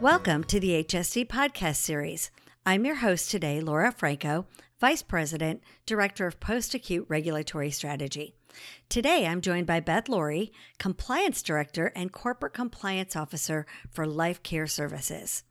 Welcome to the HSD podcast series. I'm your host today, Laura Franco, Vice President, Director of Post Acute Regulatory Strategy. Today, I'm joined by Beth Lori, Compliance Director and Corporate Compliance Officer for Life Care Services.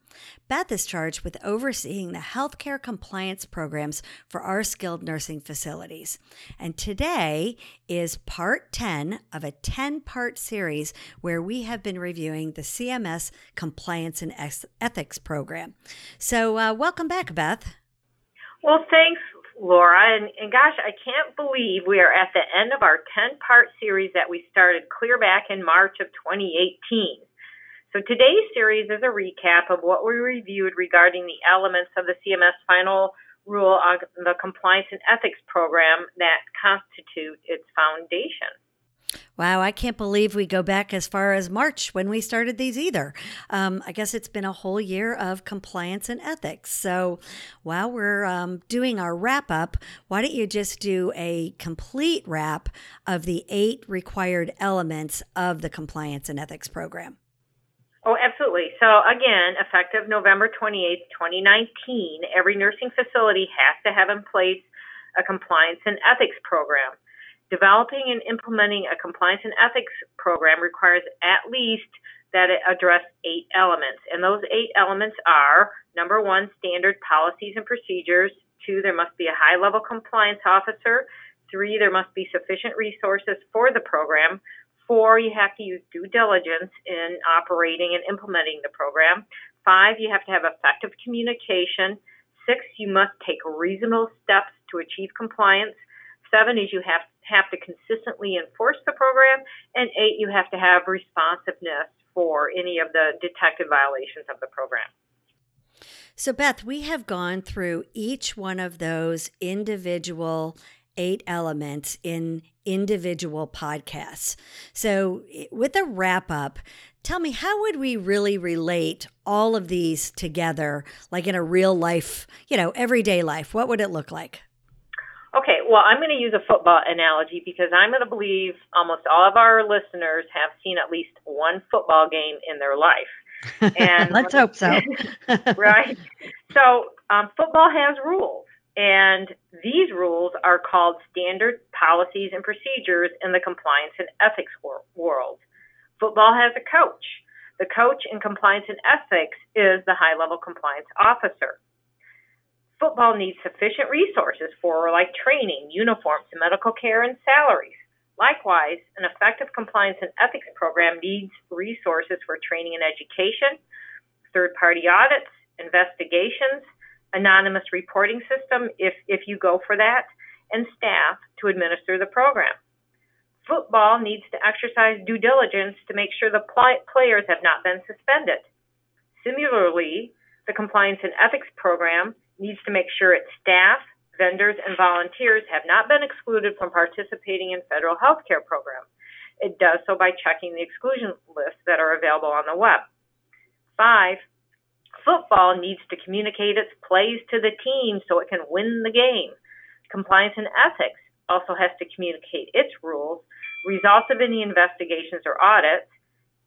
Beth is charged with overseeing the healthcare compliance programs for our skilled nursing facilities. And today is part 10 of a 10 part series where we have been reviewing the CMS Compliance and Ethics Program. So, uh, welcome back, Beth. Well, thanks, Laura. And, and gosh, I can't believe we are at the end of our 10 part series that we started clear back in March of 2018. So today's series is a recap of what we reviewed regarding the elements of the CMS final rule on the compliance and ethics program that constitute its foundation. Wow, I can't believe we go back as far as March when we started these either. Um, I guess it's been a whole year of compliance and ethics. So while we're um, doing our wrap up, why don't you just do a complete wrap of the eight required elements of the compliance and ethics program? Oh, absolutely. So, again, effective November 28th, 2019, every nursing facility has to have in place a compliance and ethics program. Developing and implementing a compliance and ethics program requires at least that it address eight elements. And those eight elements are number one, standard policies and procedures. Two, there must be a high level compliance officer. Three, there must be sufficient resources for the program. Four, you have to use due diligence in operating and implementing the program. Five, you have to have effective communication. Six, you must take reasonable steps to achieve compliance. Seven is you have, have to consistently enforce the program. And eight, you have to have responsiveness for any of the detected violations of the program. So, Beth, we have gone through each one of those individual eight elements in individual podcasts. So, with a wrap up, tell me how would we really relate all of these together, like in a real life, you know, everyday life? What would it look like? Okay, well, I'm going to use a football analogy because I'm going to believe almost all of our listeners have seen at least one football game in their life. And let's hope so. right? So, um, football has rules. And these rules are called standard policies and procedures in the compliance and ethics wor- world. Football has a coach. The coach in compliance and ethics is the high level compliance officer. Football needs sufficient resources for like training, uniforms, medical care, and salaries. Likewise, an effective compliance and ethics program needs resources for training and education, third party audits, investigations, anonymous reporting system if, if you go for that, and staff to administer the program. Football needs to exercise due diligence to make sure the pl- players have not been suspended. Similarly, the compliance and ethics program needs to make sure its staff, vendors, and volunteers have not been excluded from participating in federal health care programs. It does so by checking the exclusion lists that are available on the web. Five, football needs to communicate its plays to the team so it can win the game. Compliance and ethics also has to communicate its rules, results of any investigations or audits,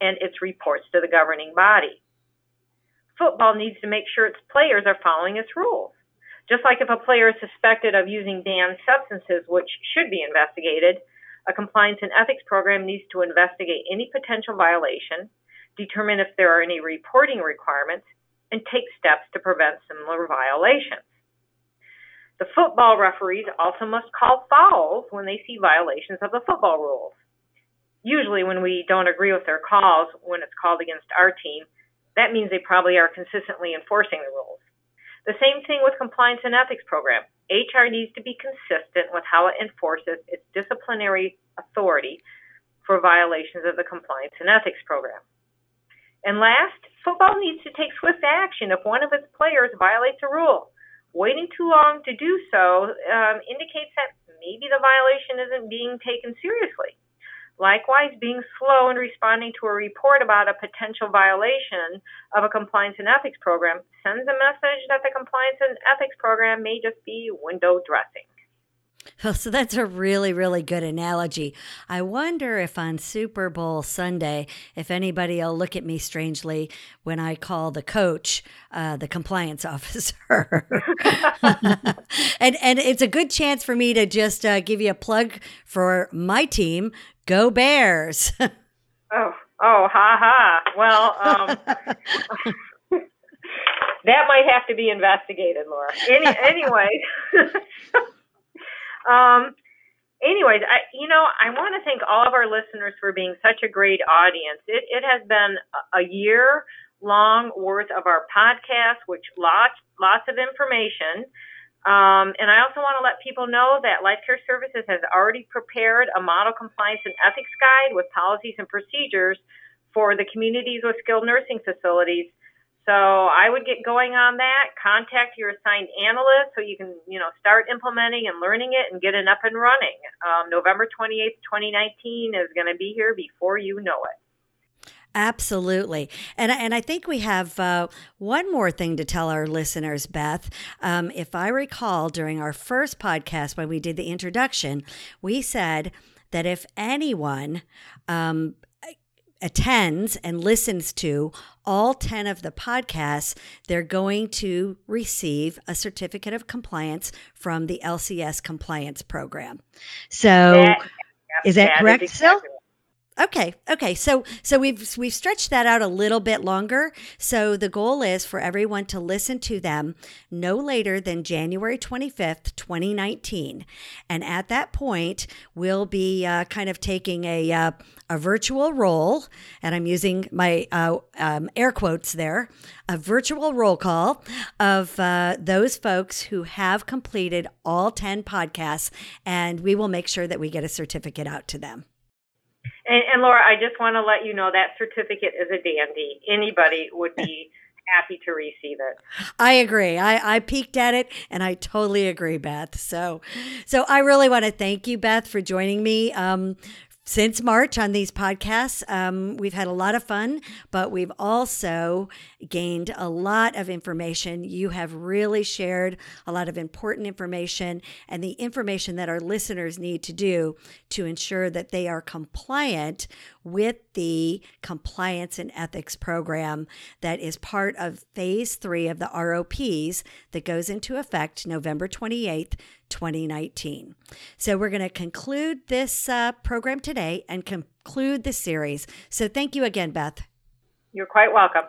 and its reports to the governing body. Football needs to make sure its players are following its rules. Just like if a player is suspected of using banned substances, which should be investigated, a compliance and ethics program needs to investigate any potential violation, determine if there are any reporting requirements, and take steps to prevent similar violations. The football referees also must call fouls when they see violations of the football rules. Usually, when we don't agree with their calls when it's called against our team, that means they probably are consistently enforcing the rules. The same thing with compliance and ethics program. HR needs to be consistent with how it enforces its disciplinary authority for violations of the compliance and ethics program. And last, football needs to take swift action if one of its players violates a rule. Waiting too long to do so um, indicates that maybe the violation isn't being taken seriously. Likewise, being slow in responding to a report about a potential violation of a compliance and ethics program sends a message that the compliance and ethics program may just be window dressing. Oh, so that's a really, really good analogy. I wonder if on Super Bowl Sunday, if anybody will look at me strangely when I call the coach uh, the compliance officer. and and it's a good chance for me to just uh, give you a plug for my team. Go Bears! oh, oh, ha ha. Well, um, that might have to be investigated, Laura. Any, anyway. Um, anyways, I, you know, I want to thank all of our listeners for being such a great audience. It, it has been a year long worth of our podcast, which lots, lots of information. Um, and I also want to let people know that Life Care Services has already prepared a model compliance and ethics guide with policies and procedures for the communities with skilled nursing facilities so I would get going on that. Contact your assigned analyst so you can, you know, start implementing and learning it and get it up and running. Um, November 28th, 2019 is going to be here before you know it. Absolutely. And, and I think we have uh, one more thing to tell our listeners, Beth. Um, if I recall, during our first podcast when we did the introduction, we said that if anyone um, attends and listens to all 10 of the podcasts, they're going to receive a certificate of compliance from the LCS compliance program. So, that, is that, that correct. Okay. Okay. So so we've we've stretched that out a little bit longer. So the goal is for everyone to listen to them no later than January 25th, 2019. And at that point, we'll be uh, kind of taking a uh, a virtual roll, and I'm using my uh, um, air quotes there, a virtual roll call of uh, those folks who have completed all 10 podcasts, and we will make sure that we get a certificate out to them. And, and Laura, I just want to let you know that certificate is a dandy. Anybody would be happy to receive it. I agree. I, I peeked at it and I totally agree, Beth. So so I really want to thank you, Beth, for joining me um, since March on these podcasts. Um, we've had a lot of fun, but we've also gained a lot of information. You have really shared a lot of important information and the information that our listeners need to do to ensure that they are compliant with the compliance and ethics program that is part of phase three of the ROPs that goes into effect November 28th, 2019. So we're going to conclude this uh, program today and conclude the series. So thank you again, Beth. You're quite welcome.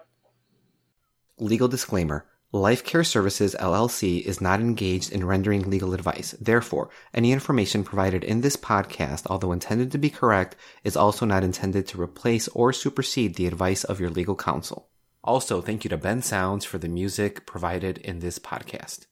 Legal disclaimer. Life Care Services LLC is not engaged in rendering legal advice. Therefore, any information provided in this podcast, although intended to be correct, is also not intended to replace or supersede the advice of your legal counsel. Also, thank you to Ben Sounds for the music provided in this podcast.